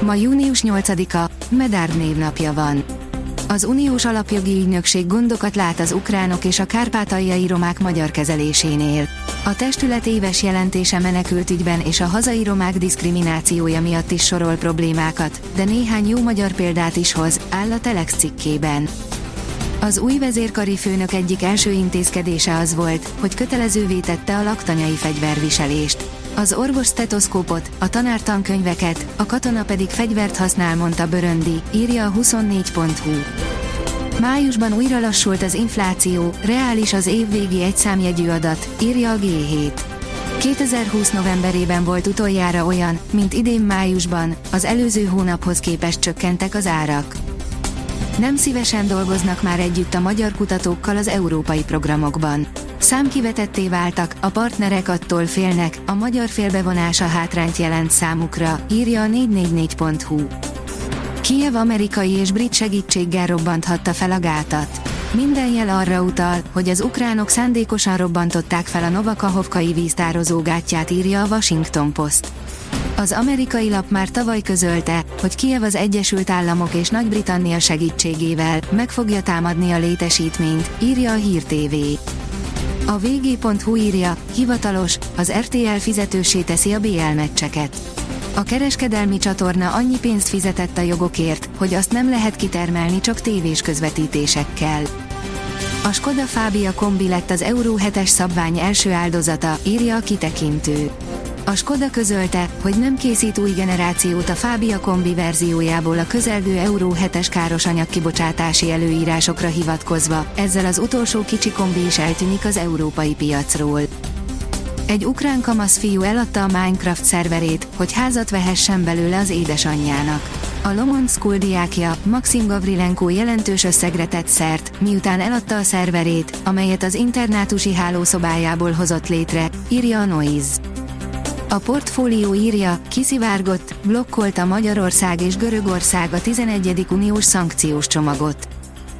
Ma június 8-a, Medárd névnapja van. Az Uniós Alapjogi Ügynökség gondokat lát az ukránok és a kárpátaljai romák magyar kezelésénél. A testület éves jelentése menekült ügyben és a hazai romák diszkriminációja miatt is sorol problémákat, de néhány jó magyar példát is hoz, áll a Telex cikkében. Az új vezérkari főnök egyik első intézkedése az volt, hogy kötelezővé tette a laktanyai fegyverviselést. Az orvos stetoszkópot, a tanár tankönyveket, a katona pedig fegyvert használ, mondta Böröndi, írja a 24.hu. Májusban újra lassult az infláció, reális az évvégi egyszámjegyű adat, írja a G7. 2020 novemberében volt utoljára olyan, mint idén májusban, az előző hónaphoz képest csökkentek az árak. Nem szívesen dolgoznak már együtt a magyar kutatókkal az európai programokban. Számkivetetté váltak, a partnerek attól félnek, a magyar félbevonása hátrányt jelent számukra, írja a 444.hu. Kiev amerikai és brit segítséggel robbanthatta fel a gátat. Minden jel arra utal, hogy az ukránok szándékosan robbantották fel a Novakahovkai víztározó gátját, írja a Washington Post. Az amerikai lap már tavaly közölte, hogy Kiev az Egyesült Államok és Nagy-Britannia segítségével meg fogja támadni a létesítményt, írja a Hír TV. A vg.hu írja, hivatalos, az RTL fizetősé teszi a BL meccseket. A kereskedelmi csatorna annyi pénzt fizetett a jogokért, hogy azt nem lehet kitermelni csak tévés közvetítésekkel. A Skoda Fábia kombi lett az Euró 7-es szabvány első áldozata, írja a kitekintő. A Skoda közölte, hogy nem készít új generációt a Fábia kombi verziójából a közelgő Euró 7-es káros kibocsátási előírásokra hivatkozva, ezzel az utolsó kicsi kombi is eltűnik az európai piacról. Egy ukrán kamasz fiú eladta a Minecraft szerverét, hogy házat vehessen belőle az édesanyjának. A Lomond School diákja, Maxim Gavrilenko jelentős összegre tett szert, miután eladta a szerverét, amelyet az internátusi hálószobájából hozott létre, írja a Noise. A portfólió írja, kiszivárgott, blokkolta Magyarország és Görögország a 11. uniós szankciós csomagot.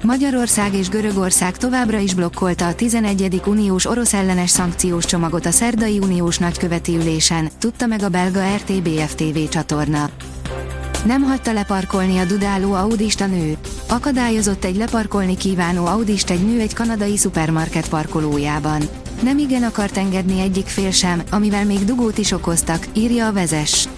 Magyarország és Görögország továbbra is blokkolta a 11. uniós orosz ellenes szankciós csomagot a szerdai uniós nagyköveti ülésen, tudta meg a belga RTBF TV csatorna. Nem hagyta leparkolni a dudáló audista nő. Akadályozott egy leparkolni kívánó audist egy nő egy kanadai szupermarket parkolójában. Nem igen akart engedni egyik fél sem, amivel még dugót is okoztak, írja a vezes.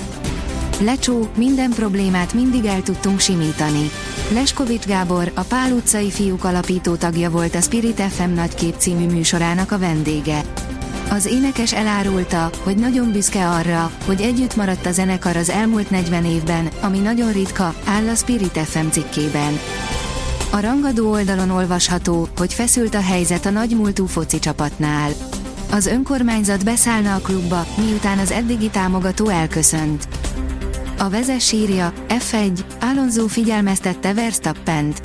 Lecsó, minden problémát mindig el tudtunk simítani. Leskovics Gábor, a Pál utcai fiúk alapító tagja volt a Spirit FM nagykép című műsorának a vendége. Az énekes elárulta, hogy nagyon büszke arra, hogy együtt maradt a zenekar az elmúlt 40 évben, ami nagyon ritka, áll a Spirit FM cikkében. A rangadó oldalon olvasható, hogy feszült a helyzet a nagymúltú foci csapatnál. Az önkormányzat beszállna a klubba, miután az eddigi támogató elköszönt. A vezes írja, F1, Alonso figyelmeztette Verstappent.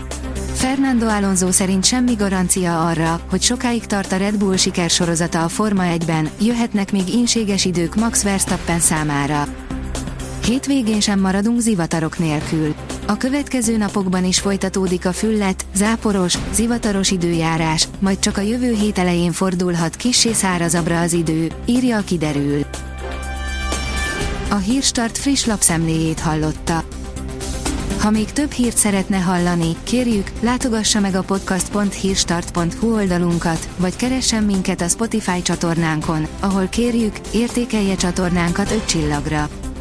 Fernando Alonso szerint semmi garancia arra, hogy sokáig tart a Red Bull sikersorozata a Forma 1-ben, jöhetnek még inséges idők Max Verstappen számára. Hétvégén sem maradunk zivatarok nélkül. A következő napokban is folytatódik a füllet, záporos, zivataros időjárás, majd csak a jövő hét elején fordulhat kissé szárazabbra az idő, írja a kiderül. A Hírstart friss lapszemléjét hallotta. Ha még több hírt szeretne hallani, kérjük, látogassa meg a podcast.hírstart.hu oldalunkat, vagy keressen minket a Spotify csatornánkon, ahol kérjük, értékelje csatornánkat 5 csillagra.